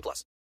plus.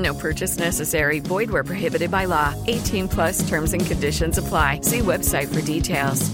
No purchase necessary. Void where prohibited by law. 18 plus terms and conditions apply. See website for details.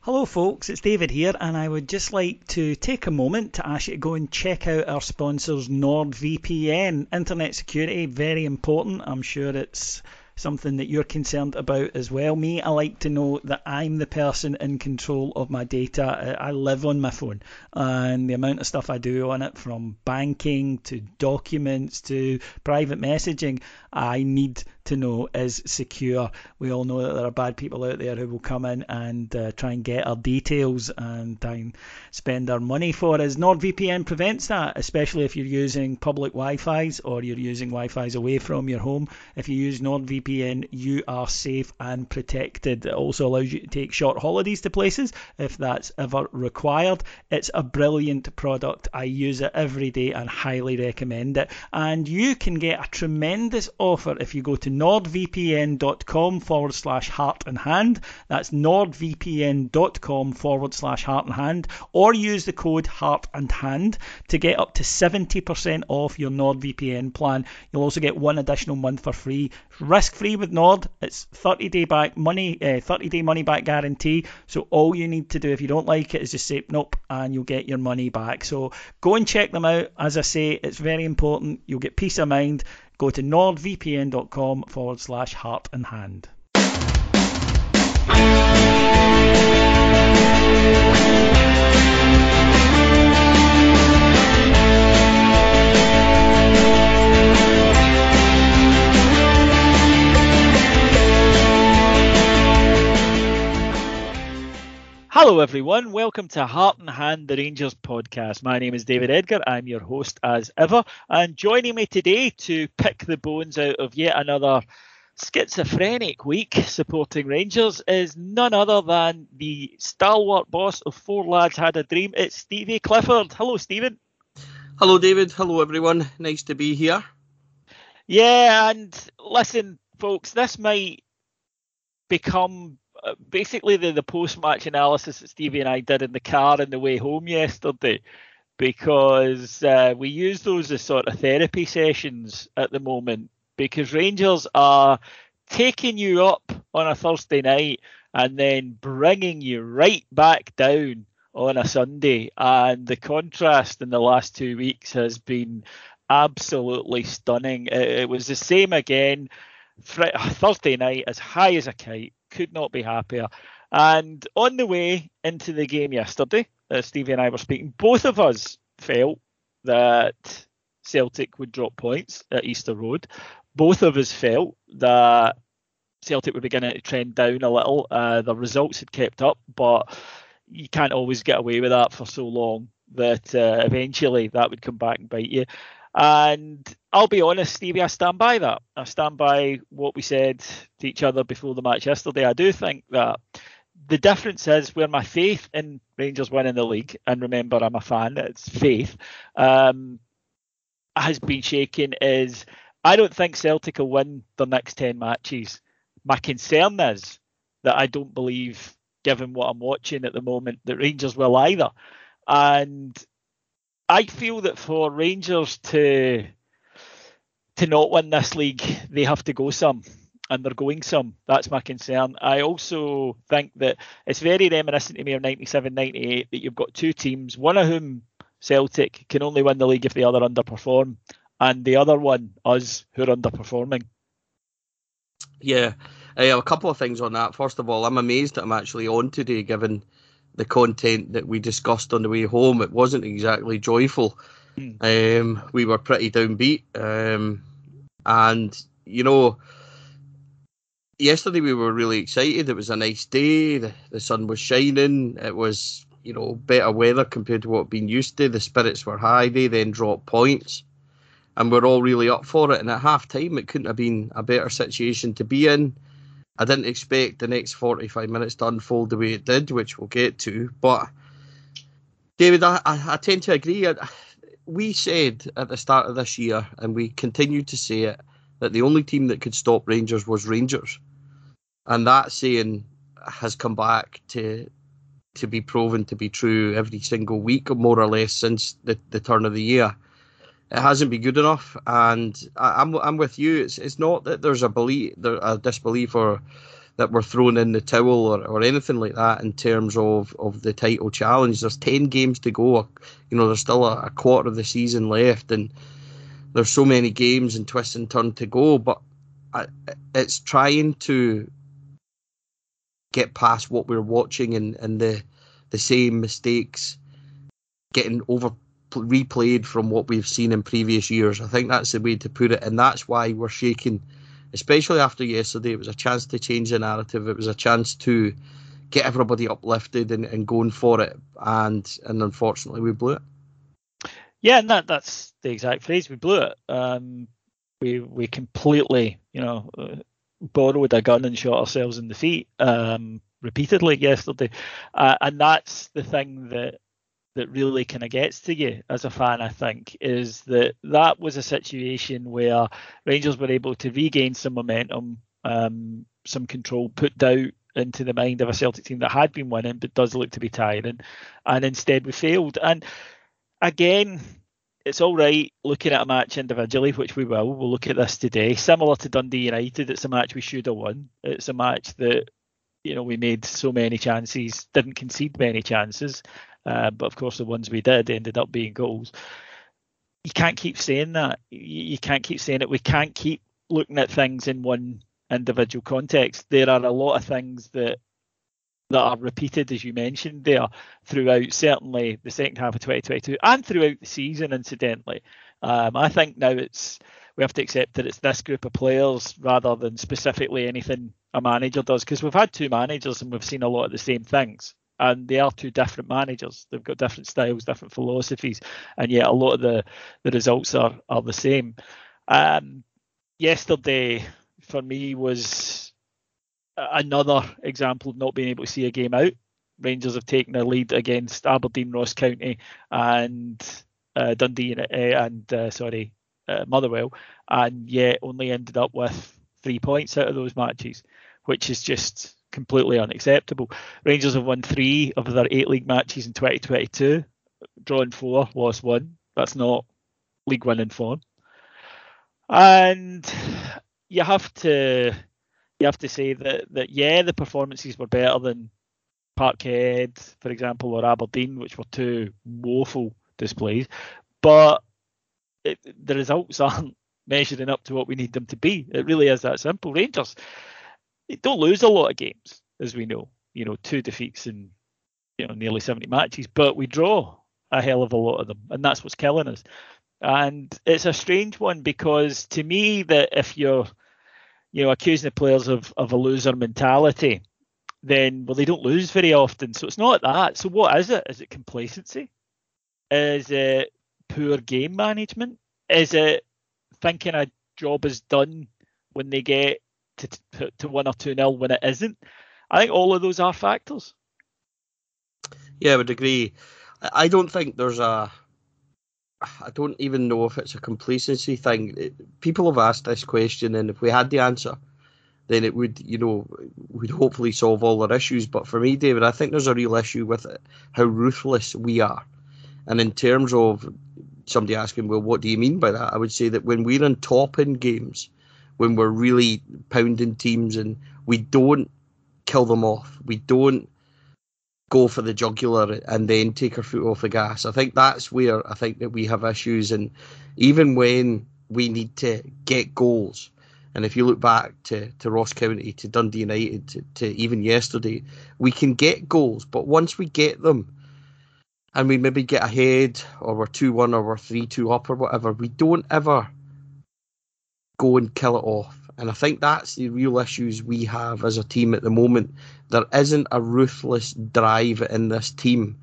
Hello, folks, it's David here, and I would just like to take a moment to ask you to go and check out our sponsors, NordVPN. Internet security, very important. I'm sure it's something that you're concerned about as well. Me, I like to know that I'm the person in control of my data. I live on my phone, and the amount of stuff I do on it, from banking to documents to private messaging, I need to know is secure. We all know that there are bad people out there who will come in and uh, try and get our details and try and spend our money for us. NordVPN prevents that, especially if you're using public Wi-Fi's or you're using Wi-Fi's away from your home. If you use NordVPN, you are safe and protected. It also allows you to take short holidays to places if that's ever required. It's a brilliant product. I use it every day and highly recommend it. And you can get a tremendous offer if you go to nordvpn.com forward slash heart and hand. That's nordvpn.com forward slash heart and hand. Or use the code heart and hand to get up to 70% off your NordVPN plan. You'll also get one additional month for free. Risk free with Nord. It's 30 day back money, uh, 30 day money back guarantee. So all you need to do if you don't like it is just say nope and you'll get your money back. So go and check them out. As I say, it's very important. You'll get peace of mind go to nordvpn.com forward slash heart and hand. Hello, everyone. Welcome to Heart and Hand, the Rangers podcast. My name is David Edgar. I'm your host as ever. And joining me today to pick the bones out of yet another schizophrenic week supporting Rangers is none other than the stalwart boss of Four Lads Had a Dream. It's Stevie Clifford. Hello, Stephen. Hello, David. Hello, everyone. Nice to be here. Yeah, and listen, folks, this might become basically the, the post match analysis that Stevie and I did in the car on the way home yesterday because uh, we use those as sort of therapy sessions at the moment because Rangers are taking you up on a Thursday night and then bringing you right back down on a Sunday. And the contrast in the last two weeks has been absolutely stunning. It, it was the same again. Thursday night, as high as a kite, could not be happier. And on the way into the game yesterday, uh, Stevie and I were speaking, both of us felt that Celtic would drop points at Easter Road. Both of us felt that Celtic were beginning to trend down a little. Uh, the results had kept up, but you can't always get away with that for so long that uh, eventually that would come back and bite you. And I'll be honest, Stevie, I stand by that. I stand by what we said to each other before the match yesterday. I do think that the difference is where my faith in Rangers winning the league, and remember, I'm a fan, it's faith, um, has been shaken is I don't think Celtic will win the next 10 matches. My concern is that I don't believe, given what I'm watching at the moment, that Rangers will either. And I feel that for Rangers to to not win this league, they have to go some, and they're going some. That's my concern. I also think that it's very reminiscent to me of 97 98 that you've got two teams, one of whom, Celtic, can only win the league if the other underperform, and the other one, us, who are underperforming. Yeah, uh, a couple of things on that. First of all, I'm amazed that I'm actually on today, given the content that we discussed on the way home. It wasn't exactly joyful. Mm. Um, we were pretty downbeat, um, and you know, yesterday we were really excited. It was a nice day. The, the sun was shining. It was you know better weather compared to what we've been used to. The spirits were high. They then dropped points and we're all really up for it. And at half time, it couldn't have been a better situation to be in. I didn't expect the next 45 minutes to unfold the way it did, which we'll get to. But, David, I, I, tend to agree. We said at the start of this year, and we continue to say it, that the only team that could stop Rangers was Rangers. And that saying has come back to to be proven to be true every single week, more or less, since the, the turn of the year it hasn't been good enough. And I, am I'm, I'm with you. It's it's not that there's a belief, there a disbelief, or that we're throwing in the towel or, or anything like that in terms of, of the title challenge. There's ten games to go. You know, there's still a, a quarter of the season left, and there's so many games and twists and turns to go. But I, it's trying to get past what we're watching and, and the the same mistakes getting over replayed from what we've seen in previous years. I think that's the way to put it, and that's why we're shaking, especially after yesterday. It was a chance to change the narrative. It was a chance to get everybody uplifted and, and going for it, and and unfortunately we blew it. Yeah, and that that's the exact phrase. We blew it. Um, we we completely, you know, uh, borrowed a gun and shot ourselves in the feet um, repeatedly yesterday, uh, and that's the thing that that really kind of gets to you as a fan, I think, is that that was a situation where Rangers were able to regain some momentum, um, some control, put doubt into the mind of a Celtic team that had been winning but does look to be tiring, and instead we failed. And again, it's all right looking at a match individually, which we will. We'll look at this today. Similar to Dundee United, it's a match we should have won. It's a match that you know we made so many chances, didn't concede many chances, uh, but of course, the ones we did ended up being goals. You can't keep saying that. You can't keep saying it. We can't keep looking at things in one individual context. There are a lot of things that that are repeated, as you mentioned there, throughout certainly the second half of 2022 and throughout the season, incidentally. Um, I think now it's we have to accept that it's this group of players rather than specifically anything a manager does, because we've had two managers and we've seen a lot of the same things and they are two different managers. They've got different styles, different philosophies, and yet a lot of the, the results are, are the same. Um, yesterday, for me, was another example of not being able to see a game out. Rangers have taken a lead against Aberdeen, Ross County, and uh, Dundee uh, and uh, sorry uh, Motherwell, and yet only ended up with three points out of those matches, which is just completely unacceptable. Rangers have won three of their eight league matches in 2022, drawn four, lost one. That's not league winning form. And you have to you have to say that that yeah, the performances were better than Parkhead, for example, or Aberdeen, which were two woeful displays. But it, the results aren't measuring up to what we need them to be. It really is that simple. Rangers they don't lose a lot of games, as we know. You know, two defeats in you know nearly 70 matches, but we draw a hell of a lot of them, and that's what's killing us. And it's a strange one because to me, that if you're you know accusing the players of of a loser mentality, then well they don't lose very often. So it's not that. So what is it? Is it complacency? Is it poor game management? Is it thinking a job is done when they get to, to, one or two nil when it isn't. I think all of those are factors. Yeah, I would agree. I don't think there's a. I don't even know if it's a complacency thing. People have asked this question, and if we had the answer, then it would, you know, would hopefully solve all our issues. But for me, David, I think there's a real issue with it, how ruthless we are. And in terms of somebody asking, well, what do you mean by that? I would say that when we're on top in games, when we're really pounding teams and we don't kill them off, we don't go for the jugular and then take our foot off the gas. I think that's where I think that we have issues. And even when we need to get goals, and if you look back to, to Ross County, to Dundee United, to, to even yesterday, we can get goals, but once we get them, and we maybe get ahead, or we're two one, or we're three two up, or whatever, we don't ever go and kill it off. And I think that's the real issues we have as a team at the moment. There isn't a ruthless drive in this team.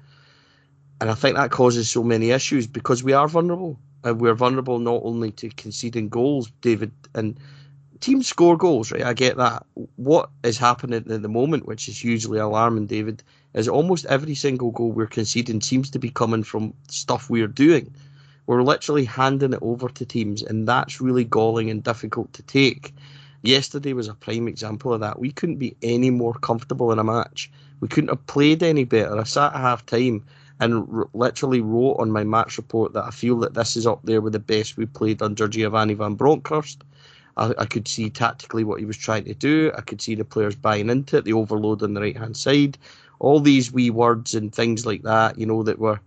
And I think that causes so many issues because we are vulnerable. And we're vulnerable not only to conceding goals, David, and teams score goals, right? I get that. What is happening at the moment, which is hugely alarming, David, is almost every single goal we're conceding seems to be coming from stuff we're doing. We're literally handing it over to teams, and that's really galling and difficult to take. Yesterday was a prime example of that. We couldn't be any more comfortable in a match. We couldn't have played any better. I sat at half time and r- literally wrote on my match report that I feel that this is up there with the best we played under Giovanni Van Bronckhorst. I, I, could see tactically what he was trying to do. I could see the players buying into it, the overload on the right hand side, all these wee words and things like that, you know, that were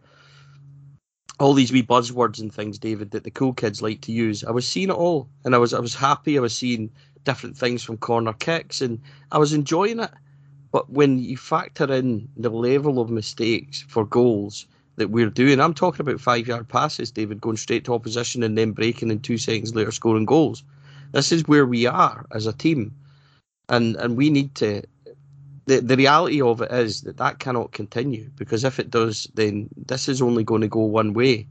all these wee buzzwords and things, David, that the cool kids like to use. I was seeing it all, and I was I was happy. I was seeing different things from corner kicks, and I was enjoying it. But when you factor in the level of mistakes for goals that we're doing, I'm talking about five yard passes, David, going straight to opposition and then breaking in two seconds later scoring goals. This is where we are as a team, and and we need to. The, the reality of it is that that cannot continue because if it does, then this is only going to go one way.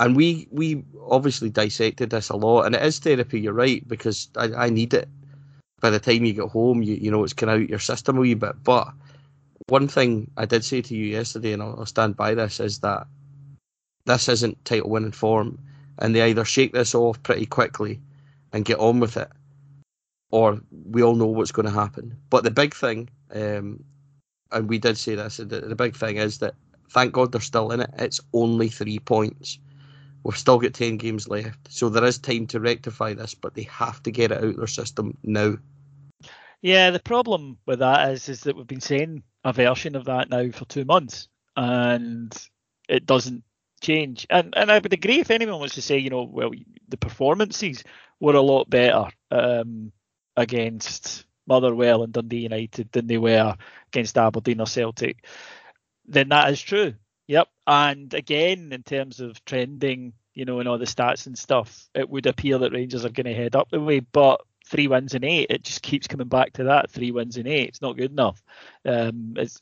And we we obviously dissected this a lot, and it is therapy. You're right because I, I need it. By the time you get home, you you know it's kind of out your system a wee bit. But one thing I did say to you yesterday, and I'll, I'll stand by this, is that this isn't title winning form, and they either shake this off pretty quickly and get on with it, or we all know what's going to happen. But the big thing, um, and we did say this, the, the big thing is that thank God they're still in it. It's only three points. We've still got 10 games left. So there is time to rectify this, but they have to get it out of their system now. Yeah, the problem with that is is that we've been saying a version of that now for two months, and it doesn't change. And and I would agree if anyone wants to say, you know, well, the performances were a lot better um, against Motherwell and Dundee United than they were against Aberdeen or Celtic, then that is true. Yep. And again, in terms of trending, you know, and all the stats and stuff, it would appear that Rangers are going to head up the way. But three wins in eight, it just keeps coming back to that. Three wins in eight, it's not good enough. Um, it's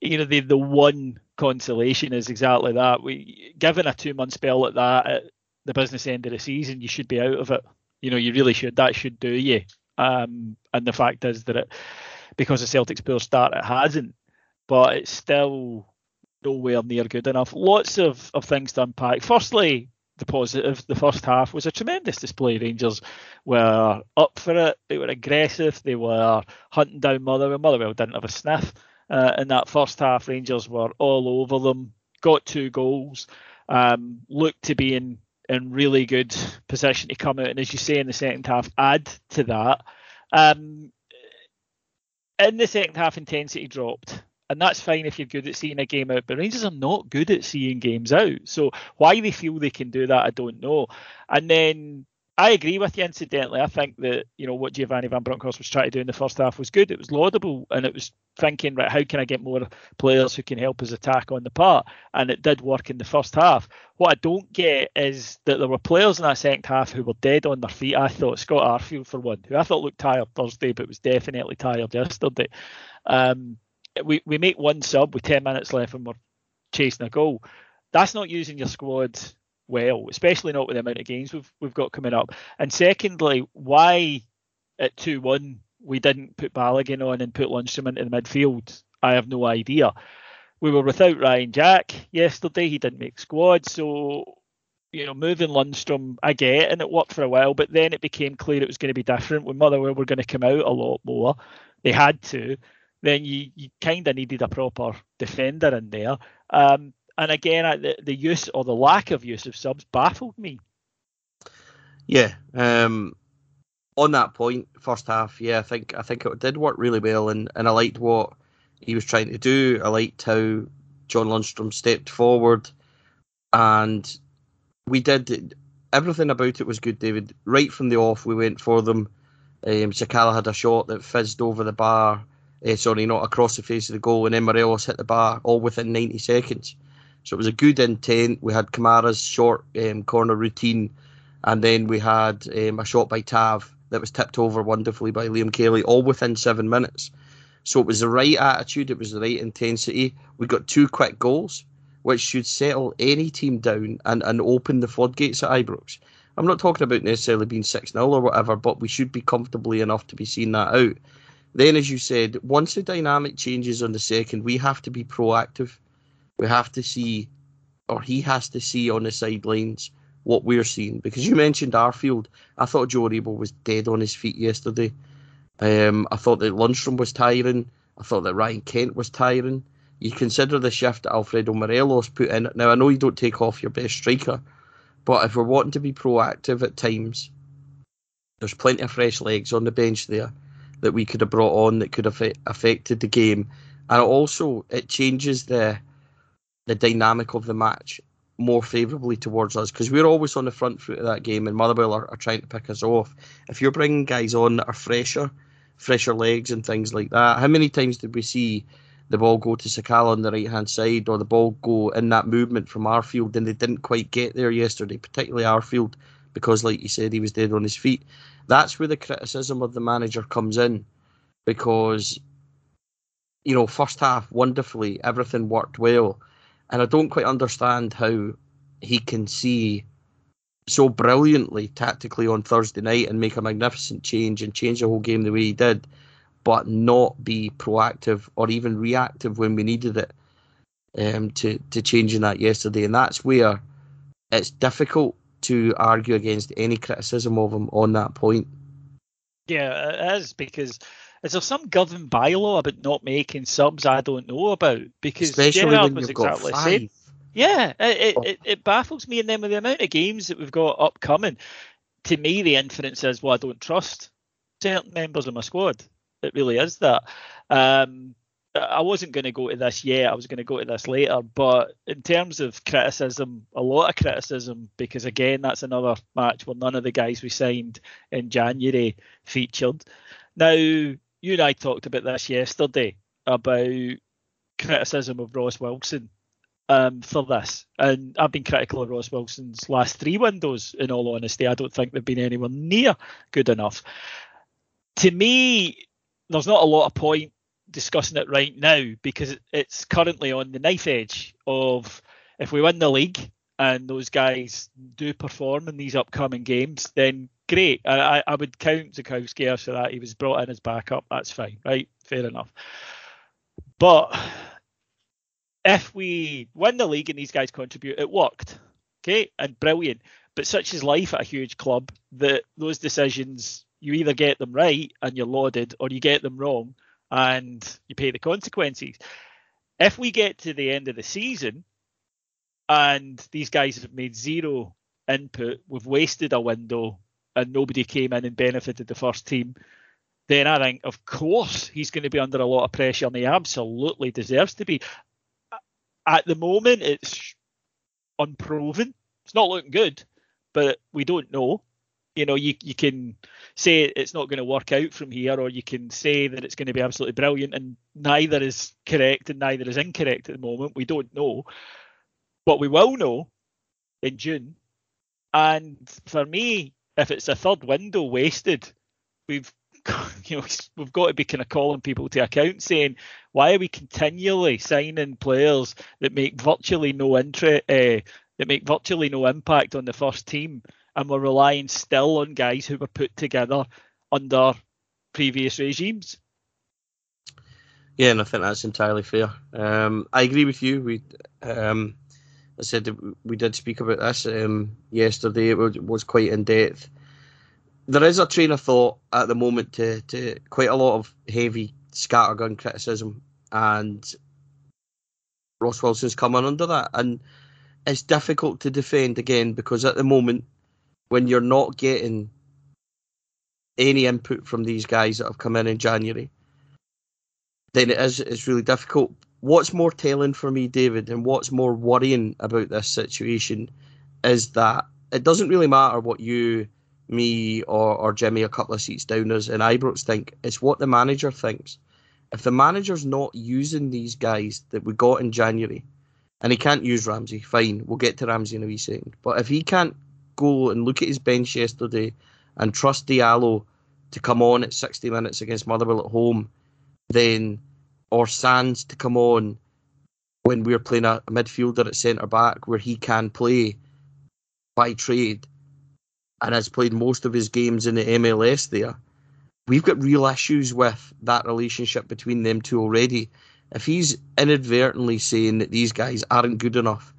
you know the the one consolation is exactly that. We given a two month spell like that at the business end of the season, you should be out of it. You know, you really should. That should do you. Um, and the fact is that it, because the Celtic's poor start, it hasn't. But it's still nowhere near good enough. Lots of, of things to unpack. Firstly, the positive. The first half was a tremendous display. Rangers were up for it. They were aggressive. They were hunting down Motherwell. Motherwell didn't have a sniff. Uh, in that first half, Rangers were all over them. Got two goals. Um, looked to be in in really good position to come out and, as you say, in the second half, add to that. Um, in the second half, intensity dropped. And that's fine if you're good at seeing a game out, but Rangers are not good at seeing games out. So why they feel they can do that, I don't know. And then I agree with you. Incidentally, I think that you know what Giovanni Van Bronckhorst was trying to do in the first half was good. It was laudable, and it was thinking, right, how can I get more players who can help us attack on the part? And it did work in the first half. What I don't get is that there were players in that second half who were dead on their feet. I thought Scott Arfield, for one, who I thought looked tired Thursday, but was definitely tired yesterday. Um, we we make one sub with ten minutes left, and we're chasing a goal. That's not using your squad well, especially not with the amount of games we've we've got coming up. And secondly, why at two one we didn't put Balogun on and put Lundstram into the midfield, I have no idea. We were without Ryan Jack yesterday. He didn't make squad, so you know, moving Lundstram, I get, and it worked for a while, but then it became clear it was going to be different when Motherwell were going to come out a lot more. They had to. Then you, you kind of needed a proper defender in there. Um, and again, the, the use or the lack of use of subs baffled me. Yeah. Um, on that point, first half, yeah, I think I think it did work really well, and, and I liked what he was trying to do. I liked how John Lundstram stepped forward, and we did everything about it was good, David. Right from the off, we went for them. Um, Sakala had a shot that fizzed over the bar. Uh, sorry, not across the face of the goal, and then Morelos hit the bar all within 90 seconds. So it was a good intent. We had Kamara's short um, corner routine, and then we had um, a shot by Tav that was tipped over wonderfully by Liam Kelly, all within seven minutes. So it was the right attitude, it was the right intensity. We got two quick goals which should settle any team down and, and open the floodgates at Ibrox. I'm not talking about necessarily being 6 0 or whatever, but we should be comfortably enough to be seeing that out. Then, as you said, once the dynamic changes on the second, we have to be proactive. We have to see, or he has to see on the sidelines what we're seeing. Because you mentioned Arfield. I thought Joe Aribo was dead on his feet yesterday. Um, I thought that Lundstram was tiring. I thought that Ryan Kent was tiring you consider the shift that Alfredo Morelos put in. Now, I know you don't take off your best striker, but if we're wanting to be proactive at times, there's plenty of fresh legs on the bench there that we could have brought on that could have affected the game. And also, it changes the the dynamic of the match more favourably towards us because we're always on the front foot of that game, and Motherwell are, are trying to pick us off. If you're bringing guys on that are fresher, fresher legs and things like that, how many times did we see the ball go to Sakala on the right hand side or the ball go in that movement from Arfield and they didn't quite get there yesterday, particularly Arfield, because like you said, he was dead on his feet. That's where the criticism of the manager comes in because you know, first half wonderfully, everything worked well. And I don't quite understand how he can see so brilliantly tactically on Thursday night and make a magnificent change and change the whole game the way he did but not be proactive or even reactive when we needed it um, to to changing that yesterday, and that's where it's difficult to argue against any criticism of him on that point. Yeah, it is because is there some governed bylaw about not making subs I don't know about? Because Especially Gerrard when was exactly the same. Yeah, it, Oh. it, it, it baffles me, and then with the amount of games that we've got upcoming, to me the inference is, well, I don't trust certain members of my squad. It really is that. Um, I wasn't going to go to this yet. I was going to go to this later. But in terms of criticism, a lot of criticism, because again, that's another match where none of the guys we signed in January featured. Now, you and I talked about this yesterday about criticism of Ross Wilson um, for this. And I've been critical of Ross Wilson's last three windows, in all honesty. I don't think they've been anywhere near good enough. To me, there's not a lot of point discussing it right now because it's currently on the knife edge of if we win the league and those guys do perform in these upcoming games, then great. I, I- would count Zukowski after that. He was brought in as backup. That's fine, right? Fair enough. But if we win the league and these guys contribute, it worked. Okay, and brilliant. But such is life at a huge club that those decisions you either get them right and you're lauded, or you get them wrong and you pay the consequences. If we get to the end of the season and these guys have made zero input, we've wasted a window, and nobody came in and benefited the first team, then I think, of course, he's going to be under a lot of pressure, and he absolutely deserves to be. At the moment, it's unproven. It's not looking good, but we don't know. You know, you you can say it's not going to work out from here, or you can say that it's going to be absolutely brilliant, and neither is correct and neither is incorrect at the moment. We don't know, but we will know in June. And for me, if it's a third window wasted, we've you know we've got to be kind of calling people to account, saying why are we continually signing players that make virtually no interest, uh, that make virtually no impact on the first team, and we're relying still on guys who were put together under previous regimes. Yeah, and I think that's entirely fair. Um, I agree with you. We, um, I said we did speak about this um, yesterday. It was, was quite in depth. There is a train of thought at the moment to, to quite a lot of heavy scattergun criticism, and Ross Wilson's coming under that. And it's difficult to defend again because at the moment, when you're not getting any input from these guys that have come in in January, then it is it's really difficult. What's more telling for me, David, and what's more worrying about this situation is that it doesn't really matter what you, me, or, or Jimmy a couple of seats down us and Ibrox think. It's what the manager thinks. If the manager's not using these guys that we got in January, and he can't use Ramsey, fine, we'll get to Ramsey in a wee second. But if he can't go and look at his bench yesterday and trust Diallo to come on at 60 minutes against Motherwell at home, then or Sands to come on when we're playing a, a midfielder at centre back where he can play by trade and has played most of his games in the MLS there. We've got real issues with that relationship between them two already. If he's inadvertently saying that these guys aren't good enough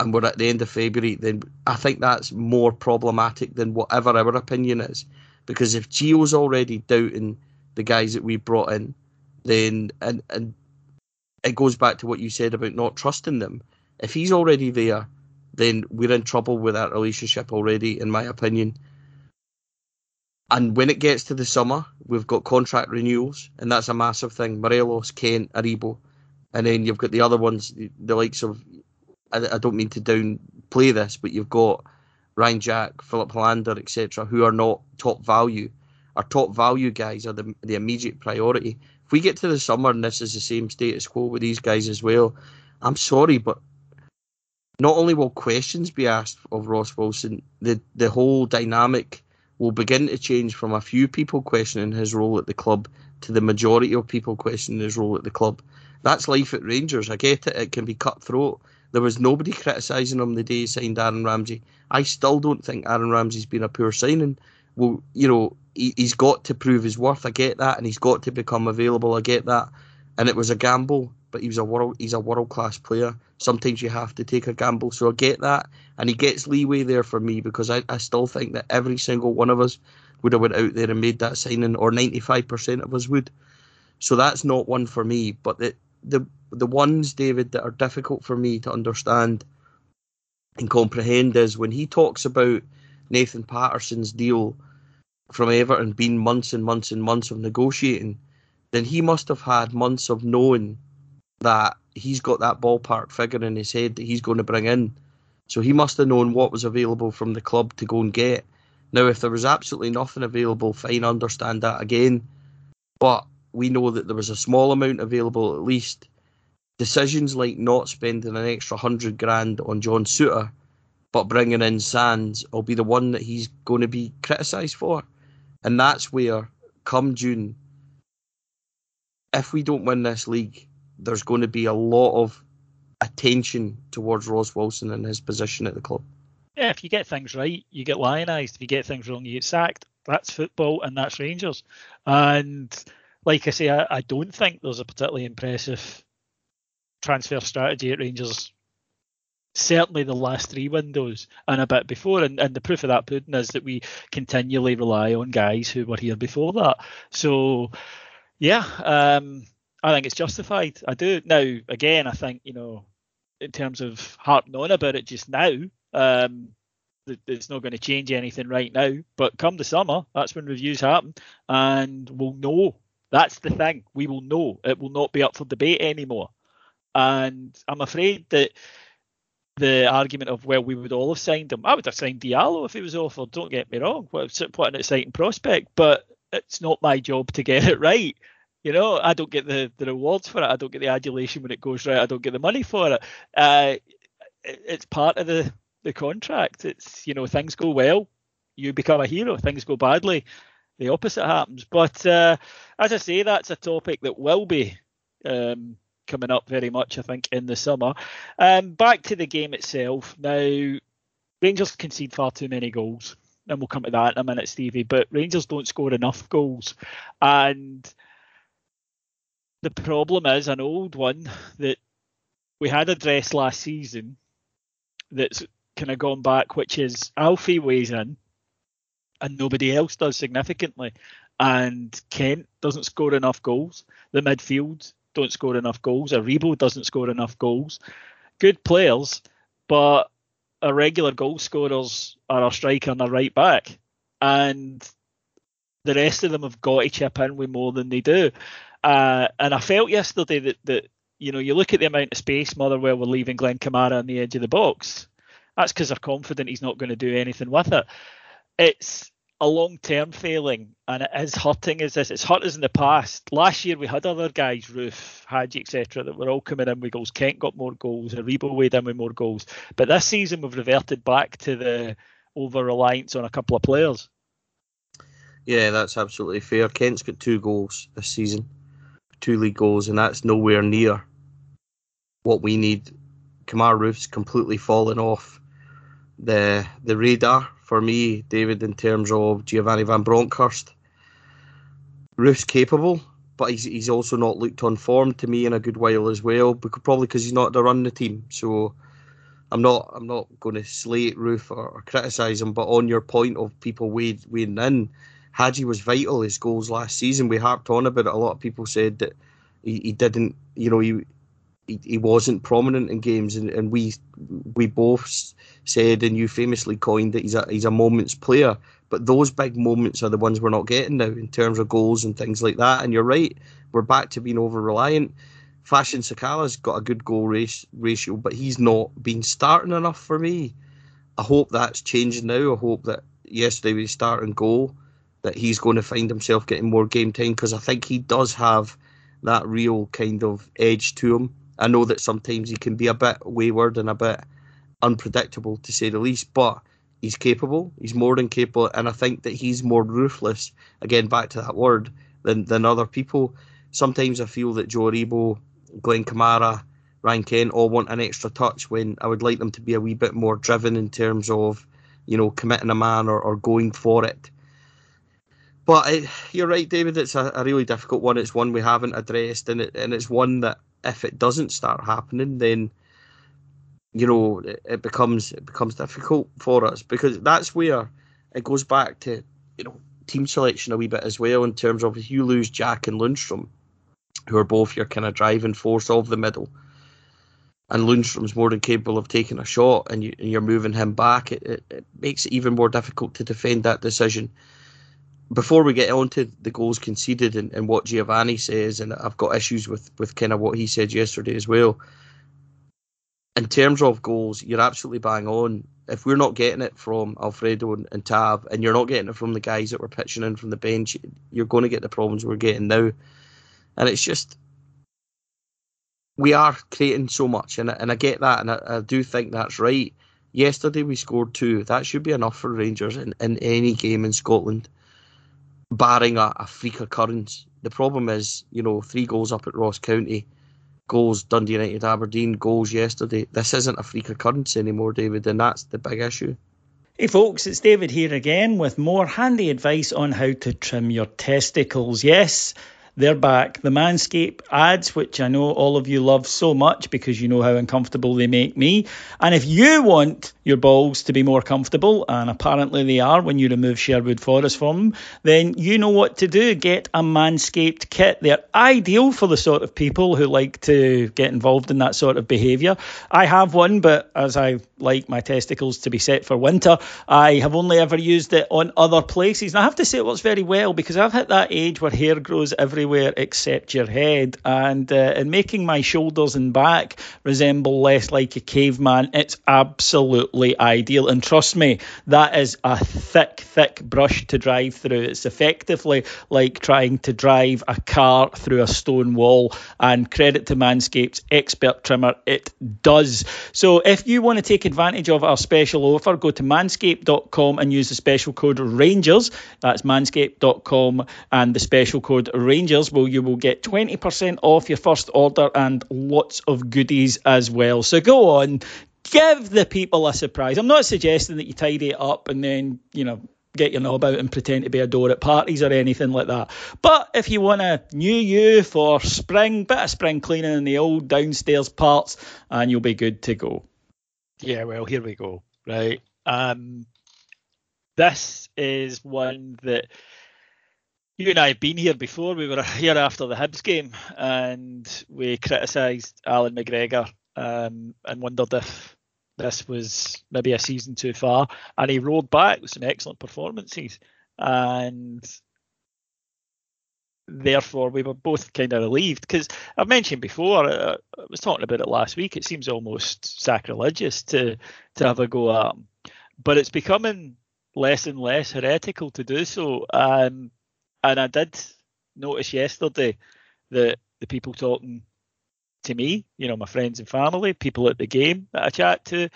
and we're at the end of February, then I think that's more problematic than whatever our opinion is. Because if Gio's already doubting the guys that we brought in, then and and it goes back to what you said about not trusting them. If he's already there, then we're in trouble with that relationship already, in my opinion. And when it gets to the summer, we've got contract renewals, and that's a massive thing. Morelos, Kent, Aribo, and then you've got the other ones, the, likes of. I, I, don't mean to downplay this, but you've got Ryan Jack, Filip Helander, etc., who are not top value. Our top value guys are the the immediate priority. If we get to the summer and this is the same status quo with these guys as well, I'm sorry, but not only will questions be asked of Ross Wilson, the the whole dynamic will begin to change from a few people questioning his role at the club to the majority of people questioning his role at the club. That's life at Rangers. I get it, it can be cutthroat. There was nobody criticising him the day he signed Aaron Ramsey. I still don't think Aaron Ramsey's been a poor signing. Well, you know, he, has got to prove his worth. I get that, and he's got to become available. I get that, and it was a gamble, but he was a world. He's a world class player. Sometimes you have to take a gamble, so I get that and he gets leeway there for me because I, I still think that every single one of us would have went out there and made that signing, or 95% of us would. So that's not one for me. But the the the ones, David, that are difficult for me to understand and comprehend is when he talks about Nathan Patterson's deal from Everton been months and months and months of negotiating, then he must have had months of knowing that he's got that ballpark figure in his head that he's going to bring in so he must have known what was available from the club to go and get. Now, if there was absolutely nothing available, fine, understand that again. But we know that there was a small amount available at least. Decisions like not spending an extra hundred grand on John Souttar, but bringing in Sands will be the one that he's going to be criticised for. And that's where, come June, if we don't win this league, there's going to be a lot of attention towards Ross Wilson and his position at the club. Yeah, if you get things right, you get lionised. If you get things wrong, you get sacked. That's football, and that's Rangers. And like I say, I, I don't think there's a particularly impressive transfer strategy at Rangers. Certainly the last three windows and a bit before, and, and the proof of that pudding is that we continually rely on guys who were here before that. So, yeah, um, I think it's justified. I do. Now, again, I think, you know, in terms of harping on about it just now, um, it's not going to change anything right now. But come the summer, that's when reviews happen, and we'll know. That's the thing. We will know. It will not be up for debate anymore. And I'm afraid that the argument of well, we would all have signed him. I would have signed Diallo if he was offered. Don't get me wrong. What, what an exciting prospect, but it's not my job to get it right. You know, I don't get the, the rewards for it. I don't get the adulation when it goes right. I don't get the money for it. Uh, it it's part of the, the contract. It's, you know, things go well, you become a hero. Things go badly, the opposite happens. But uh, as I say, that's a topic that will be um, coming up very much, I think, in the summer. Um, back to the game itself. Now, Rangers concede far too many goals. And we'll come to that in a minute, Stevie. But Rangers don't score enough goals. And the problem is an old one that we had addressed last season that's kind of gone back, which is Alfie weighs in, and nobody else does significantly, and Kent doesn't score enough goals. The midfield don't score enough goals. Aribo doesn't score enough goals. Good players, but our regular goal scorers are our striker and our right back, and the rest of them have got to chip in with more than they do. Uh, and I felt yesterday that, that you know you look at the amount of space Motherwell were leaving Glenn Kamara on the edge of the box. That's because they're confident he's not going to do anything with it. It's a long term failing, and it is hurting as this. It's hurt us in the past. Last year we had other guys, Roofe, Hagi, etc., that were all coming in with goals. Kent got more goals, Aribo weighed in with more goals. But this season we've reverted back to the over reliance on a couple of players. Yeah, that's absolutely fair. Kent's got two goals this season, two league goals, and that's nowhere near what we need. Kemar Roofe's completely fallen off the the radar for me, David, in terms of Giovanni Van Bronckhorst. Roofe's capable, but he's he's also not looked on form to me in a good while as well, because, probably because he's not to run the team. So I'm not I'm not going to slate Roofe or, or criticise him, but on your point of people wade, wading in, Hagi was vital his goals last season. We harped on about it. A lot of people said that he, he didn't, you know, he he, he wasn't prominent in games, and, and we we both said, and you famously coined that he's a he's a moments player. But those big moments are the ones we're not getting now in terms of goals and things like that. And you're right, we're back to being over reliant. Fashion Sakala's got a good goal race, ratio, but he's not been starting enough for me. I hope that's changing now. I hope that yesterday we start and goal, that he's going to find himself getting more game time because I think he does have that real kind of edge to him. I know that sometimes he can be a bit wayward and a bit unpredictable to say the least, but he's capable. He's more than capable, and I think that he's more ruthless. Again, back to that word than than other people. Sometimes I feel that Joe Aribo, Glenn Kamara, Ryan Kent all want an extra touch when I would like them to be a wee bit more driven in terms of, you know, committing a man or, or going for it. But it, you're right, David. It's a, a, really difficult one. It's one we haven't addressed, and it, and it's one that if it doesn't start happening, then you know it, becomes it becomes difficult for us. Because that's where it goes back to you know team selection a wee bit as well in terms of if you lose Jack and Lundstram, who are both your kind of driving force of the middle, and Lundstram's more than capable of taking a shot, and, you, you're moving him back, it, it, it makes it even more difficult to defend that decision before we get on to the goals conceded and, and what Giovanni says, and I've got issues with, with kind of what he said yesterday as well. In terms of goals, you're absolutely bang on. If we're not getting it from Alfredo and, and Tav, and you're not getting it from the guys that were pitching in from the bench, you're going to get the problems we're getting now. And it's just, we are creating so much, and, and I get that, and I, I do think that's right. Yesterday we scored two. That should be enough for Rangers in, in any game in Scotland barring a, a freak occurrence. The problem is, you know, three goals up at Ross County, goals Dundee United, Aberdeen, goals yesterday. This isn't a freak occurrence anymore, David, and that's the big issue. Hey folks, it's David here again with more handy advice on how to trim your testicles. Yes, they're back. The Manscaped ads, which I know all of you love so much because you know how uncomfortable they make me. And if you want your balls to be more comfortable, and apparently they are when you remove Sherwood Forest from them, then you know what to do. Get a Manscaped kit. They're ideal for the sort of people who like to get involved in that sort of behaviour. I have one, but as I like my testicles to be set for winter, I have only ever used it on other places. And I have to say it works very well because I've hit that age where hair grows everywhere everywhere except your head. And uh, in making my shoulders and back resemble less like a caveman, it's absolutely ideal. And trust me, that is a thick, thick brush to drive through. It's effectively like trying to drive a car through a stone wall. And credit to Manscaped's expert trimmer, it does. So if you want to take advantage of our special offer, go to manscaped.com and use the special code RANGERS. That's manscaped.com and the special code RANGERS well, you will get 20% off your first order and lots of goodies as well. So go on, give the people a surprise. I'm not suggesting that you tidy it up and then, you know, get your knob out and pretend to be a door at parties or anything like that. But if you want a new you for spring, bit of spring cleaning in the old downstairs parts, and you'll be good to go. Yeah, well, here we go. Right. Um, this is one that you and I have been here before. We were here after the Hibs game, and we criticised Allan McGregor um, and wondered if this was maybe a season too far. And he rolled back with some excellent performances, and therefore we were both kind of relieved because I've mentioned before. Uh, I was talking about it last week. It seems almost sacrilegious to to have a go at him, but it's becoming less and less heretical to do so. Um, and I did notice yesterday that the people talking to me, you know, my friends and family, people at the game that I chat to,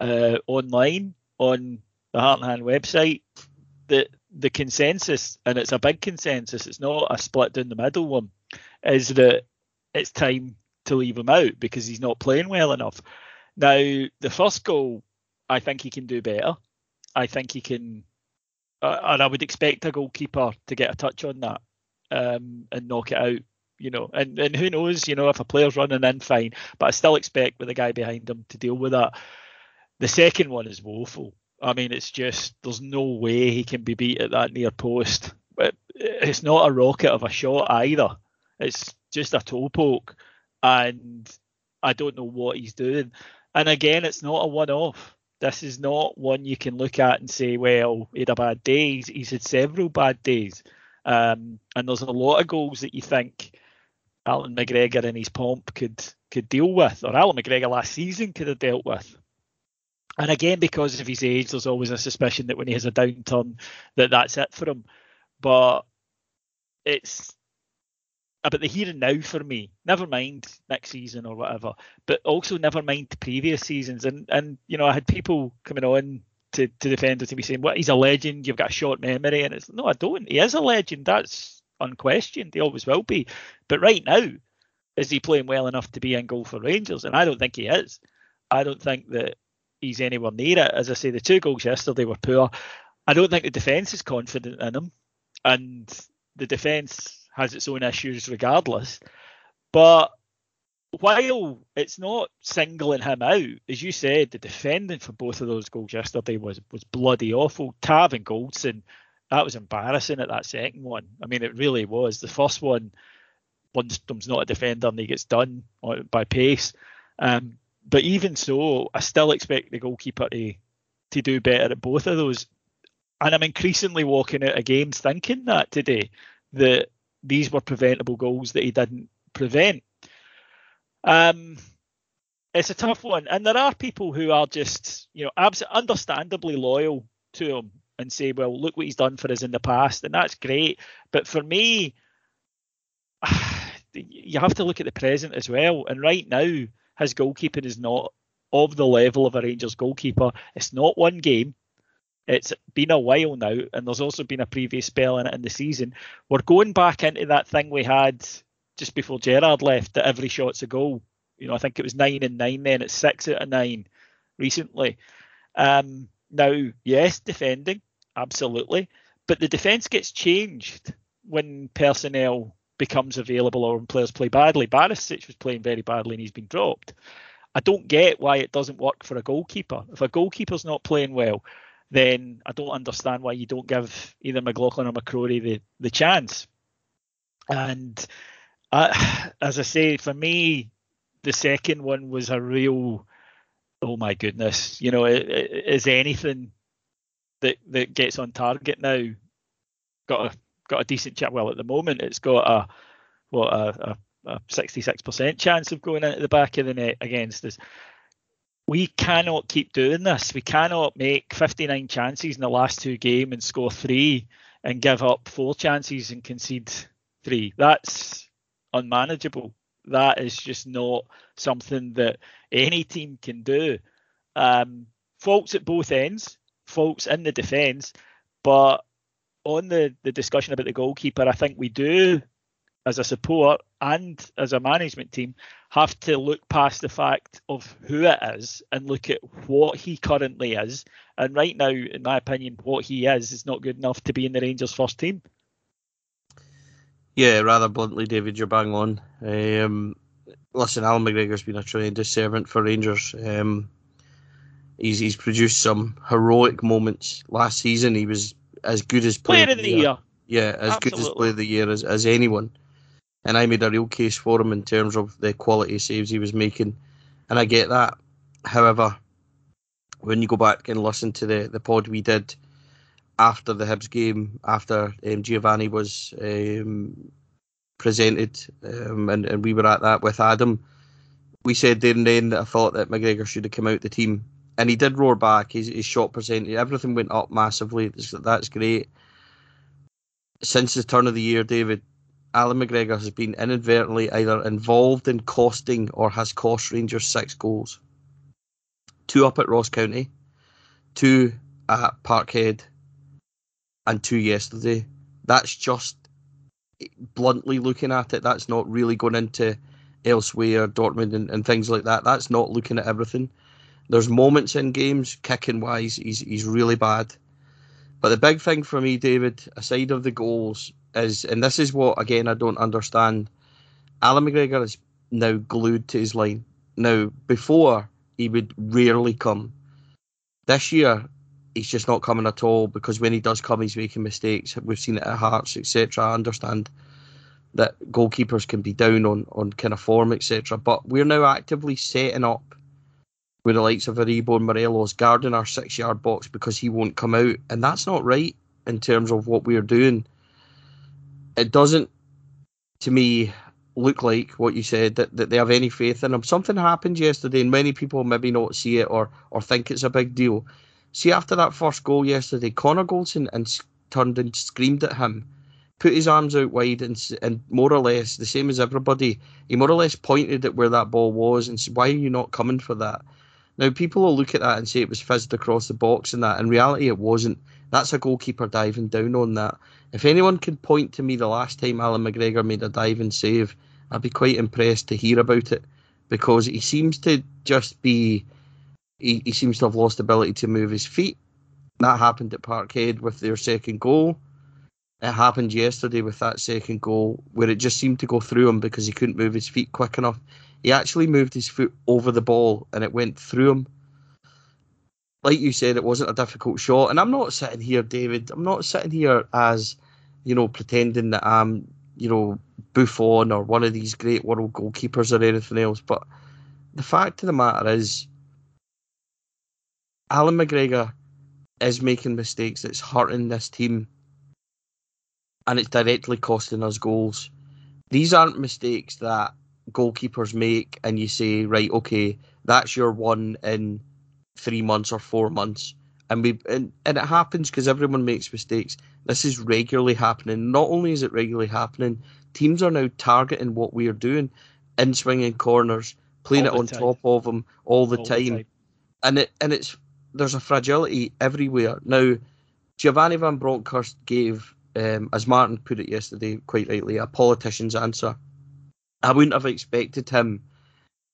uh, online on the Heart and Hand website, that the consensus, and it's a big consensus, it's not a split down the middle one, is that it's time to leave him out because he's not playing well enough. Now, the first goal, I think he can do better. I think he can uh, and I would expect a goalkeeper to get a touch on that um, and knock it out. You know, and, and who knows, you know, if a player's running in, fine. But I still expect with the guy behind him to deal with that. The second one is woeful. I mean, it's just there's no way he can be beat at that near post. But it's not a rocket of a shot either. It's just a toe poke, and I don't know what he's doing. And again, it's not a one-off. This is not one you can look at and say, well, he had a bad day. He's, had several bad days. Um, and there's a lot of goals that you think Allan McGregor and his pomp could could deal with, or Allan McGregor last season could have dealt with. And again, because of his age, there's always a suspicion that when he has a downturn, that that's it for him. But it's Uh, about the here and now for me. Never mind next season or whatever, but also never mind previous seasons. And and you know, I had people coming on to, to defend it to be saying, "What? He's a legend. You've got a short memory." And it's no, I don't. He is a legend. That's unquestioned. He always will be. But right now, is he playing well enough to be in goal for Rangers? And I don't think he is. I don't think that he's anywhere near it. As I say, the two goals yesterday were poor. I don't think the defence is confident in him, and the defence has its own issues regardless. But while it's not singling him out, as you said, the defending for both of those goals yesterday was was bloody awful. Tav and Goldson, that was embarrassing at that second one. I mean, it really was. The first one, Lundstram's not a defender and he gets done by pace. Um, but even so, I still expect the goalkeeper to to do better at both of those. And I'm increasingly walking out of games thinking that today that these were preventable goals that he didn't prevent. Um, it's a tough one, and there are people who are just, you know, abs- understandably loyal to him and say, "Well, look what he's done for us in the past," and that's great. But for me, you have to look at the present as well. And right now, his goalkeeping is not of the level of a Rangers goalkeeper. It's not one game. It's been a while now, and there's also been a previous spell in it in the season. We're going back into that thing we had just before Gerrard left that every shot's a goal. You know, I think it was nine and nine then, it's six out of nine recently. Um, now, yes, defending, absolutely. But the defence gets changed when personnel becomes available or when players play badly. Barisic was playing very badly and he's been dropped. I don't get why it doesn't work for a goalkeeper. If a goalkeeper's not playing well, then I don't understand why you don't give either McLaughlin or McCrorie the, the chance. And I, as I say, for me, the second one was a real, oh my goodness, you know, is anything that that gets on target now got a got a decent chance? Well, at the moment, it's got a what a, a 66% chance of going into the back of the net against us we cannot keep doing this. We cannot make 59 chances in the last two games and score three and give up four chances and concede three. That's unmanageable. That is just not something that any team can do. Um, faults at both ends, faults in the defence, but on the, the discussion about the goalkeeper, I think we do as a support and as a management team have to look past the fact of who it is and look at what he currently is. And right now, in my opinion, what he is is not good enough to be in the Rangers first team. Yeah, rather bluntly, David, you're bang on. Um, listen, Allan McGregor's been a tremendous servant for Rangers. Um, He's he's produced some heroic moments last season. He was as good as player, player of the year. year. Yeah, as Absolutely. good as player of the year as, as anyone. And I made a real case for him in terms of the quality saves he was making, and I get that. However, when you go back and listen to the the pod we did after the Hibs game, after um, Giovanni was um, presented, um, and, and we were at that with Adam, we said there and then that I thought that McGregor should have come out the team. And he did roar back. His, his shot percentage, everything went up massively. That's great. Since the turn of the year, David, Allan McGregor has been inadvertently either involved in costing or has cost Rangers six goals. Two up at Ross County, two at Parkhead, and two yesterday. That's just bluntly looking at it. That's not really going into elsewhere, Dortmund and, and things like that. That's not looking at everything. There's moments in games, kicking wise, he's he's really bad. But the big thing for me, David, aside of the goals, is and this is what again I don't understand. Allan McGregor is now glued to his line. Now, before he would rarely come. This year, he's just not coming at all because when he does come, he's making mistakes. We've seen it at Hearts, etc. I understand that goalkeepers can be down on, on kind of form, etc. But we're now actively setting up with the likes of Aribo and Morelos guarding our six yard box because he won't come out. And that's not right in terms of what we're doing. It doesn't, to me, look like what you said that, that they have any faith in him. Something happened yesterday, and many people maybe not see it or, or think it's a big deal. See, after that first goal yesterday, Connor Goldson and turned and screamed at him put his arms out wide and, and more or less the same as everybody. He more or less pointed at where that ball was and said, "Why are you not coming for that?" Now people will look at that and say it was fizzed across the box and that. In reality, it wasn't. That's a goalkeeper diving down on that. If anyone can point to me the last time Allan McGregor made a diving save, I'd be quite impressed to hear about it because he seems to just be. He, he seems to have lost ability to move his feet. That happened at Parkhead with their second goal. It happened yesterday with that second goal where it just seemed to go through him because he couldn't move his feet quick enough. He actually moved his foot over the ball and it went through him. Like you said, it wasn't a difficult shot. And I'm not sitting here, David, I'm not sitting here as, you know, pretending that I'm, you know, Buffon or one of these great world goalkeepers or anything else. But the fact of the matter is, Allan McGregor is making mistakes that's hurting this team and it's directly costing us goals. These aren't mistakes that goalkeepers make, and you say, right, okay, that's your one in three months or four months. And we and, and it happens because everyone makes mistakes. This is regularly happening. Not only is it regularly happening, teams are now targeting what we are doing, in swinging corners, playing all it on time. top of them all the all time. The time. And it and it's there's a fragility everywhere. Now, Giovanni Van Bronckhorst gave um, as Martin put it yesterday, quite rightly, a politician's answer. I wouldn't have expected him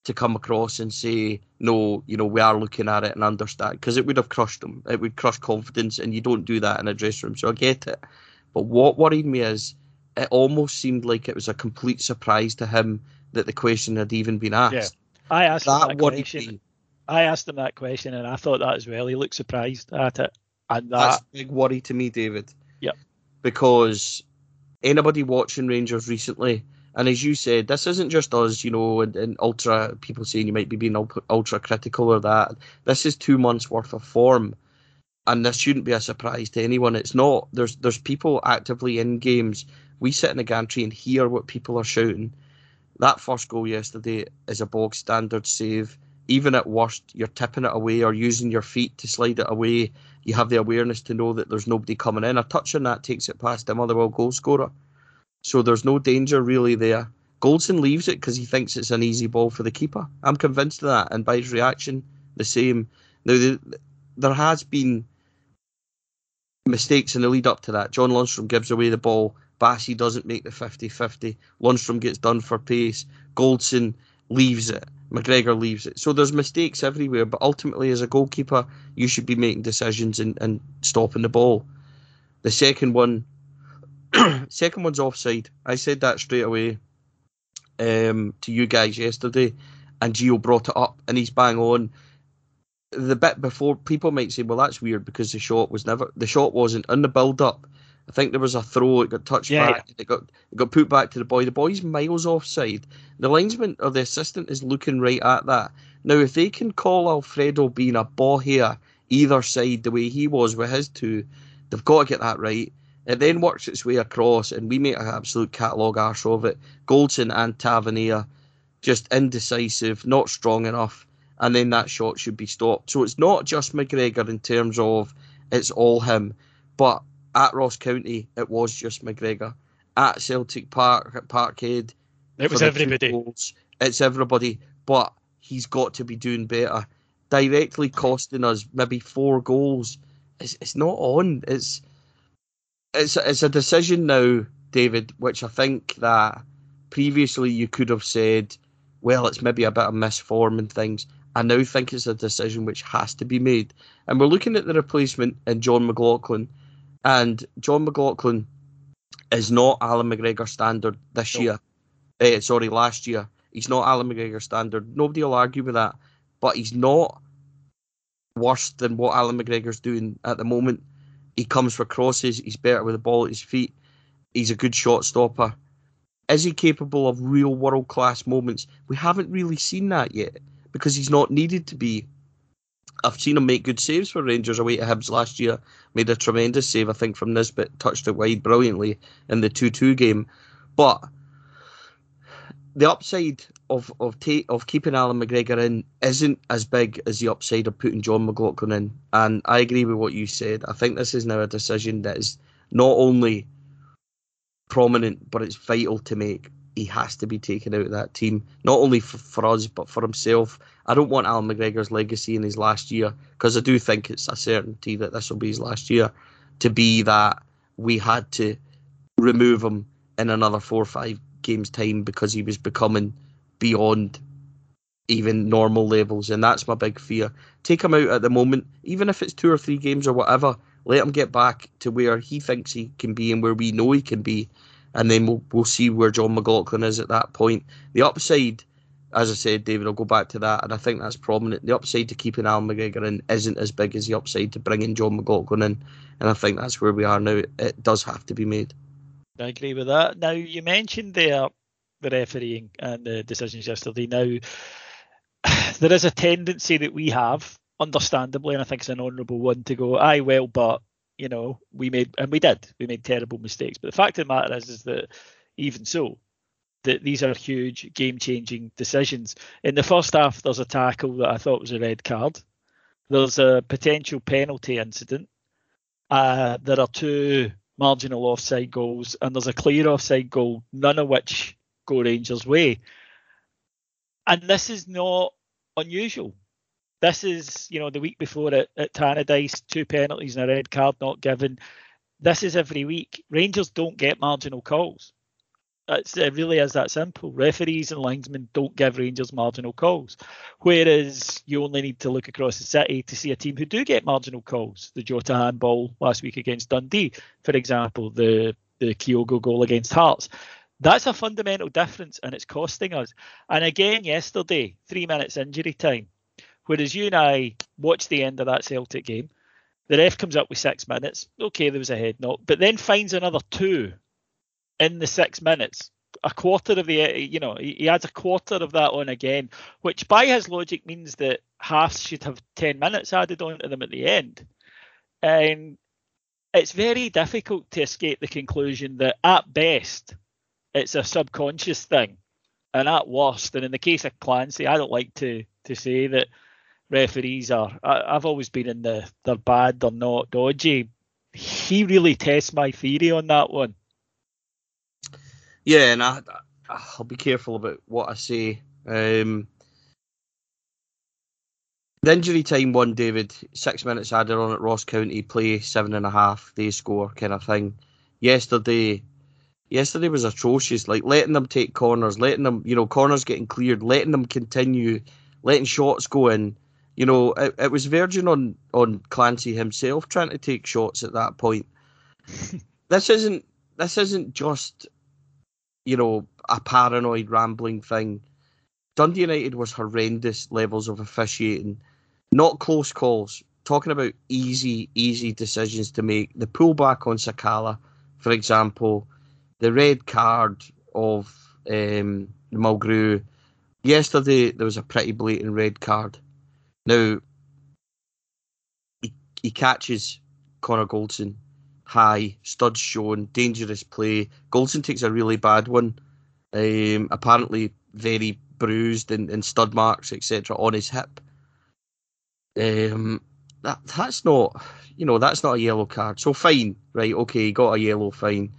to come across and say, no, you know, we are looking at it and understand, because it would have crushed them. It would crush confidence, and you don't do that in a dressing room. So I get it. But what worried me is it almost seemed like it was a complete surprise to him that the question had even been asked. Yeah. I asked that, that question. Me. I asked him that question, and I thought that as well. He looked surprised at it, and that, that's a big worry to me, David. Yep because anybody watching Rangers recently, and as you said, this isn't just us, you know, and, and ultra people saying you might be being ultra critical or that. This is two months worth of form, and this shouldn't be a surprise to anyone. It's not. There's there's people actively in games. We sit in the gantry and hear what people are shouting. That first goal yesterday is a bog standard save. Even at worst, you're tipping it away or using your feet to slide it away you have the awareness to know that there's nobody coming in. A touch on that takes it past the Motherwell goal scorer. So there's no danger really there. Goldson leaves it because he thinks it's an easy ball for the keeper. I'm convinced of that. And by his reaction, the same. Now, the, there has been mistakes in the lead up to that. John Lundstram gives away the ball. Bassey doesn't make the 50 50. Lundstram gets done for pace. Goldson leaves it. McGregor leaves it. So there's mistakes everywhere, but ultimately, as a goalkeeper, you should be making decisions and, and stopping the ball. The second one, second one's offside. I said that straight away um, to you guys yesterday, and Gio brought it up, and he's bang on. the bit before people might say, well, that's weird because the shot was never the shot wasn't in the build up. I think there was a throw. It got touched Yeah, back. It got it got put back to the boy. The boy's miles offside. The linesman or the assistant is looking right at that. Now, if they can call Alfredo being a ball here either side the way he was with his two, they've got to get that right. It then works its way across, and we make an absolute catalogue arse of it. Goldson and Tavernier just indecisive, not strong enough, and then that shot should be stopped. So it's not just McGregor in terms of it's all him, but at Ross County it was just McGregor. At Celtic Park, at Parkhead, It was for the two everybody. goals, it's everybody, but he's got to be doing better. Directly costing us maybe four goals. It's, it's not on. It's it's it's a decision now, David, which I think that previously you could have said, well, it's maybe a bit of misform and things. I now think it's a decision which has to be made. And we're looking at the replacement in John McLaughlin. And John McLaughlin is not Allan McGregor standard this No. year. Eh, sorry, last year. He's not Allan McGregor standard. Nobody will argue with that. But he's not worse than what Allan McGregor's doing at the moment. He comes for crosses. He's better with the ball at his feet. He's a good shot stopper. Is he capable of real world class moments? We haven't really seen that yet because he's not needed to be. I've seen him make good saves for Rangers away to Hibs last year. Made a tremendous save, I think, from Nisbet. Touched it wide brilliantly in the 2 2 game. But the upside of of ta- of keeping Allan McGregor in isn't as big as the upside of putting John McLaughlin in. And I agree with what you said. I think this is now a decision that is not only prominent, but it's vital to make. He has to be taken out of that team, not only for, for us, but for himself. I don't want Allan McGregor's legacy in his last year, because I do think it's a certainty that this will be his last year, to be that we had to remove him in another four or five games' time because he was becoming beyond even normal levels, and that's my big fear. Take him out at the moment, even if it's two or three games or whatever. Let him get back to where he thinks he can be and where we know he can be, and then we'll we'll see where John McLaughlin is at that point. The upside, as I said, David, I'll go back to that, and I think that's prominent. The upside to keeping Allan McGregor in isn't as big as the upside to bringing John McLaughlin in, and I think that's where we are now. It does have to be made. I agree with that. Now you mentioned there the refereeing and the decisions yesterday. Now there is a tendency that we have, understandably, and I think it's an honourable one to go, aye, well, but you know, we made and we did, we made terrible mistakes. But the fact of the matter is, is that even so, that these are huge game-changing decisions. In the first half, there's a tackle that I thought was a red card. There's a potential penalty incident. Uh, there are two marginal offside goals, and there's a clear offside goal, none of which go Rangers' way. And this is not unusual. This is, you know, the week before at, at Tannadice, two penalties and a red card not given. This is every week. Rangers don't get marginal calls. It's, it really is that simple. Referees and linesmen don't give Rangers marginal calls. Whereas you only need to look across the city to see a team who do get marginal calls. The Jota handball last week against Dundee, for example, the, the Kyogo goal against Hearts. That's a fundamental difference and it's costing us. And again, yesterday, three minutes injury time. Whereas you and I watched the end of that Celtic game, the ref comes up with six minutes. Okay, there was a head knock, but then finds another two in the six minutes. A quarter of the, you know, he, adds a quarter of that on again, which by his logic means that halves should have 10 minutes added on to them at the end. And it's very difficult to escape the conclusion that at best, it's a subconscious thing. And at worst, and in the case of Clancy, I don't like to, to say that referees are, I, I've always been in the they're bad, they're not dodgy. He really tests my theory on that one. Yeah, and I, I'll be careful about what I say. Um, the injury time one, David, six minutes added on at Ross County, play seven and a half, they score kind of thing. Yesterday, yesterday was atrocious. Like letting them take corners, letting them, you know, corners getting cleared, letting them continue, letting shots go in. You know, it, it was verging on on Clancy himself trying to take shots at that point. this isn't this isn't just you know, a paranoid rambling thing. Dundee United was horrendous levels of officiating. not close calls. Talking about easy, easy decisions to make. The pullback on Sakala, for example, the red card of um, Mulgrew. Yesterday there was a pretty blatant red card. Now he, he catches Connor Goldson high, studs shown, dangerous play. Goldson takes a really bad one. Um, apparently very bruised and, and stud marks, etc., on his hip. Um, that that's not, you know, that's not a yellow card. So fine, right? Okay, got a yellow, fine.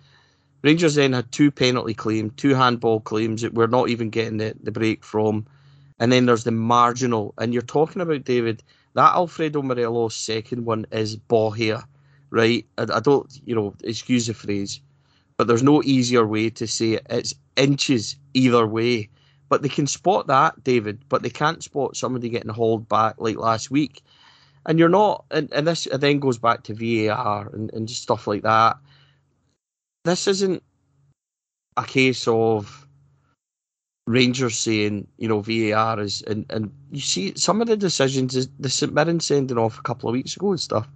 Rangers then had two penalty claims, two handball claims that we're not even getting the, the break from. And then there's the marginal. And you're talking about, David, that Alfredo Morelos second one is here, right? I, I don't, you know, excuse the phrase, but there's no easier way to say it. It's inches either way. But they can spot that, David, but they can't spot somebody getting hauled back like last week. And you're not, and, and this then goes back to VAR and, and stuff like that. This isn't a case of Rangers saying, you know, VAR is, and, and you see some of the decisions, is the St Mirren sending off a couple of weeks ago and stuff.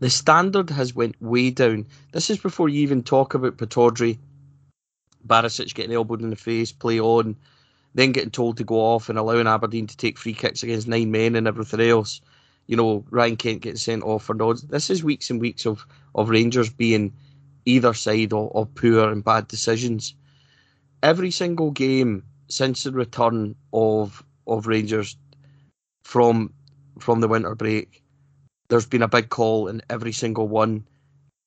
The standard has went way down. This is before you even talk about Pittodrie Barisic getting elbowed in the face, play on, then getting told to go off and allowing Aberdeen to take free kicks against nine men and everything else. You know, Ryan Kent getting sent off for nods. This is weeks and weeks of, of Rangers being either side of, of poor and bad decisions. Every single game since the return of of Rangers from from the winter break, there's been a big call in every single one,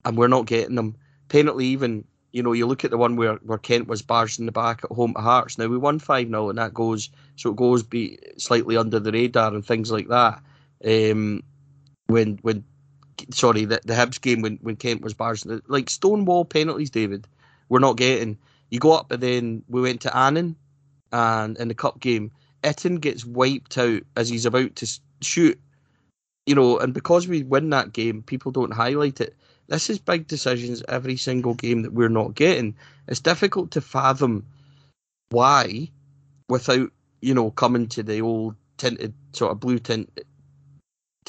and we're not getting them. Penalty even you know, you look at the one where, where Kent was barged in the back at home to Hearts. Now we won five 0 and that goes so it goes be slightly under the radar and things like that. Um, when when sorry the the Hibs game when, when Kent was barged like stonewall penalties, David, we're not getting. You go up and then we went to Annan, and in the cup game, Itten gets wiped out as he's about to shoot. You know, and because we win that game, people don't highlight it. This is big decisions every single game that we're not getting. It's difficult to fathom why, without you know coming to the old tinted sort of blue tint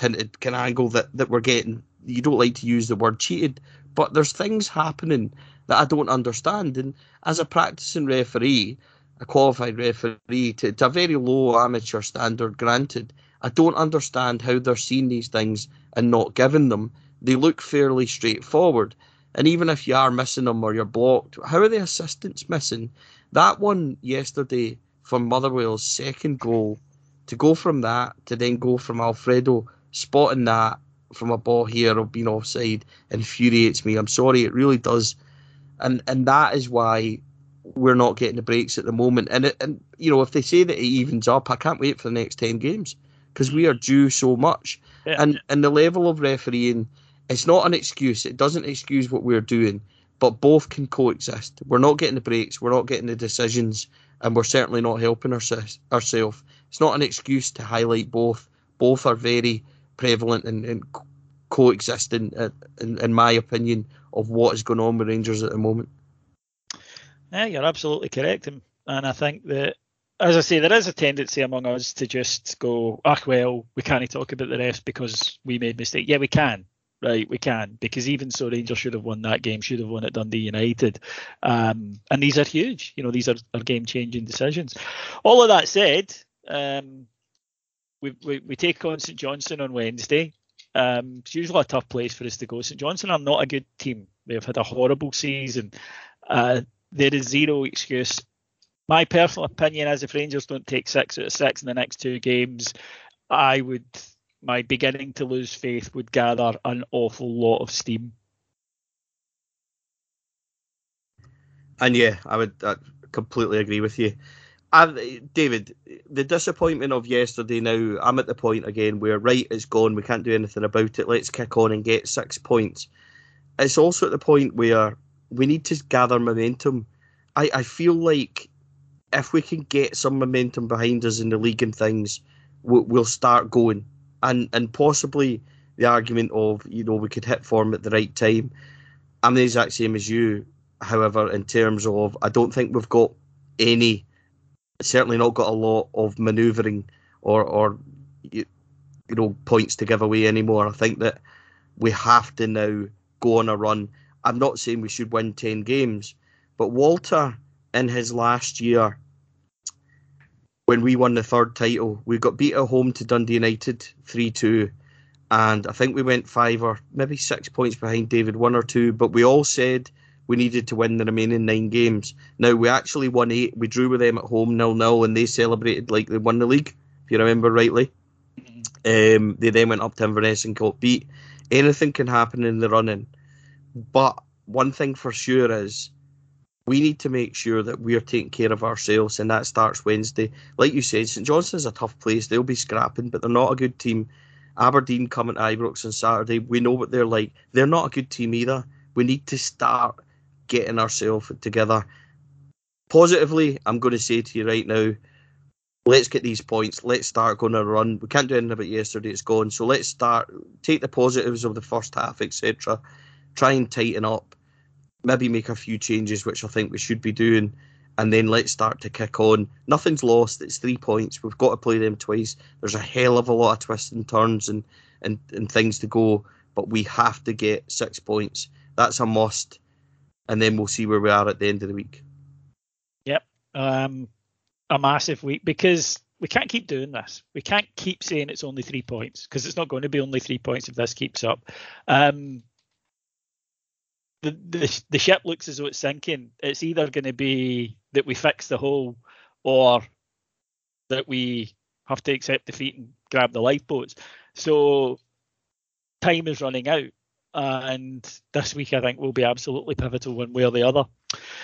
tinted kind of angle that that we're getting. You don't like to use the word cheated, but there's things happening that I don't understand. And as a practicing referee, a qualified referee, to, to a very low amateur standard, granted, I don't understand how they're seeing these things and not giving them they look fairly straightforward. And even if you are missing them or you're blocked, how are the assistants missing? That one yesterday from Motherwell's second goal, to go from that to then go from Alfredo spotting that from a ball here of being offside infuriates me. I'm sorry, it really does. And and that is why we're not getting the breaks at the moment. And it, and you know, if they say that it evens up, I can't wait for the next ten games because we are due so much. Yeah. And and the level of refereeing it's not an excuse. It doesn't excuse what we're doing, but both can coexist. We're not getting the breaks, we're not getting the decisions, and we're certainly not helping ourselves. It's not an excuse to highlight both. Both are very prevalent and, and coexisting, uh, in, in my opinion, of what is going on with Rangers at the moment. Yeah, you're absolutely correct, and, I think that as I say, there is a tendency among us to just go, ah, well, we can't talk about the rest because we made mistake. Yeah, we can right, we can because even so, Rangers should have won that game, should have won at Dundee United, um, and these are huge. You know, these are, are game-changing decisions. All of that said, um, we, we, take on St Johnstone on Wednesday. Um, it's usually a tough place for us to go. St Johnstone are not a good team. They've had a horrible season. Uh, there is zero excuse. My personal opinion, as if Rangers don't take six out of six in the next two games, I would my beginning to lose faith would gather an awful lot of steam. And yeah, I would I completely agree with you. I, David, the disappointment of yesterday. Now I'm at the point again where right, it's gone. We can't do anything about it. Let's kick on and get six points. It's also at the point where we need to gather momentum. I, I feel like if we can get some momentum behind us in the league and things, we'll, we'll start going and and possibly the argument of you know we could hit form at the right time. I'm the exact same as you. However, in terms of, I don't think we've got any, certainly not got a lot of manoeuvring or or you know points to give away anymore. I think that we have to now go on a run. I'm not saying we should win ten games, but Walter in his last year, when we won the third title, we got beat at home to Dundee United three two, and I think we went five or maybe six points behind David, one or two. But we all said we needed to win the remaining nine games. Now we actually won eight. We drew with them at home nil nil, and they celebrated like they won the league, if you remember rightly. Um, they then went up to Inverness and got beat. Anything can happen in the running, but one thing for sure is we need to make sure that we're taking care of ourselves, and that starts Wednesday. Like you said, St Johnstone's a tough place. They'll be scrapping, but they're not a good team. Aberdeen coming to Ibrox on Saturday. We know what they're like. They're not a good team either. We need to start getting ourselves together. Positively, I'm going to say to you right now, let's get these points. Let's start going on a run. We can't do anything about yesterday; it's gone. So let's start. Take the positives of the first half, etc. Try and tighten up. Maybe make a few changes, which I think we should be doing, and then let's start to kick on. Nothing's lost. It's three points. We've got to play them twice. There's a hell of a lot of twists and turns and and, and things to go, but we have to get six points. That's a must, and then we'll see where we are at the end of the week. Yep. Um, a massive week because we can't keep doing this. We can't keep saying it's only three points because it's not going to be only three points if this keeps up. Um, the, the the ship looks as though it's sinking. It's either going to be that we fix the hole or that we have to accept defeat and grab the lifeboats. So time is running out. And this week, I think, will be absolutely pivotal one way or the other.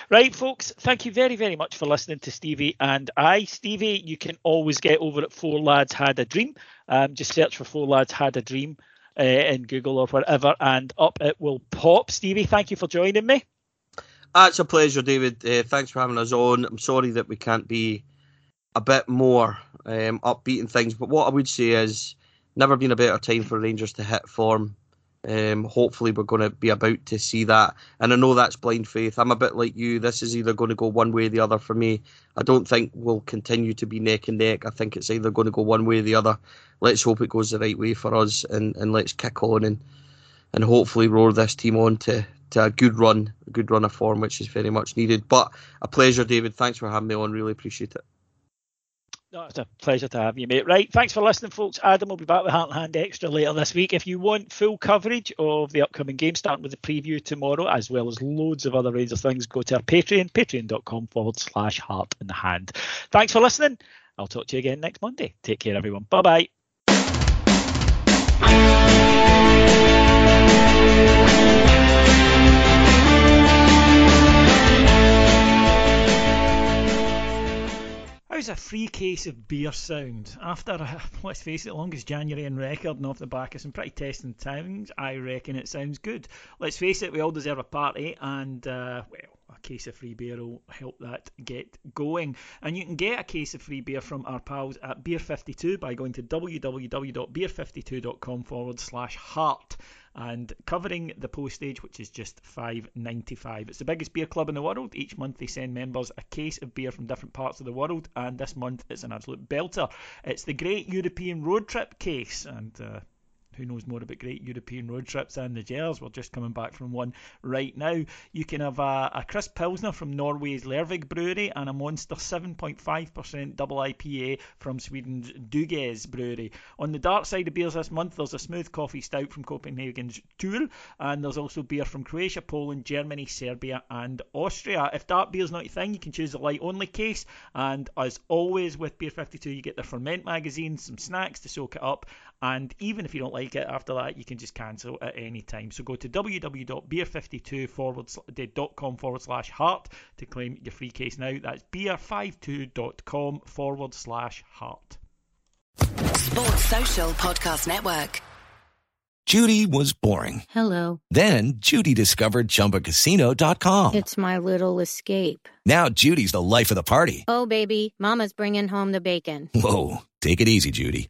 Right, folks, thank you very, very much for listening to Stevie and I. Stevie, you can always get over at Four Lads Had a Dream. Um, just search for Four Lads Had a Dream uh, in Google or wherever, and up it will pop. Stevie, thank you for joining me. It's a pleasure, David. Uh, thanks for having us on. I'm sorry that we can't be a bit more um, upbeat and things, but what I would say is never been a better time for Rangers to hit form. Um, hopefully, we're going to be about to see that. And I know that's blind faith. I'm a bit like you. This is either going to go one way or the other for me. I don't think we'll continue to be neck and neck. I think it's either going to go one way or the other. Let's hope it goes the right way for us and, and let's kick on and and hopefully roar this team on to, to a good run, a good run of form, which is very much needed. But a pleasure, David. Thanks for having me on. Really appreciate it. It's a pleasure to have you, mate. Right, thanks for listening, folks. Adam will be back with Heart and Hand Extra later this week. If you want full coverage of the upcoming game, starting with the preview tomorrow, as well as loads of other range of things, go to our Patreon, patreon.com forward slash heart and hand. Thanks for listening. I'll talk to you again next Monday. Take care, everyone. Bye bye. How's a free case of beer sound? After, let's face it, longest January in record and off the back of some pretty testing times, I reckon it sounds good. Let's face it, we all deserve a party, and, uh, well, a case of free beer will help that get going. And you can get a case of free beer from our pals at Beer52 by going to www.beer52.com forward slash heart and covering the postage, which is just five ninety five. It's the biggest beer club in the world. Each month they send members a case of beer from different parts of the world, and this month it's an absolute belter. It's the Great European Road Trip case, and uh, who knows more about great European road trips than the Gers? We're just coming back from one right now. You can have a, a crisp Pilsner from Norway's Lervig Brewery and a Monster 7.5% double IPA from Sweden's Dugges Brewery. On the dark side of beers this month, there's a smooth coffee stout from Copenhagen's To Øl, and there's also beer from Croatia, Poland, Germany, Serbia, and Austria. If dark beer's not your thing, you can choose the light only case, and as always with Beer 52, you get the Ferment magazine, some snacks to soak it up, and even if you don't like it after that, you can just cancel at any time. So go to www.beer52 forward com forward slash heart to claim your free case now. That's beer52.com forward slash heart. Sports Social Podcast Network. Judy was boring. Hello. Then Judy discovered ChumbaCasino.com. It's my little escape. Now Judy's the life of the party. Oh, baby, Mama's bringing home the bacon. Whoa, take it easy, Judy.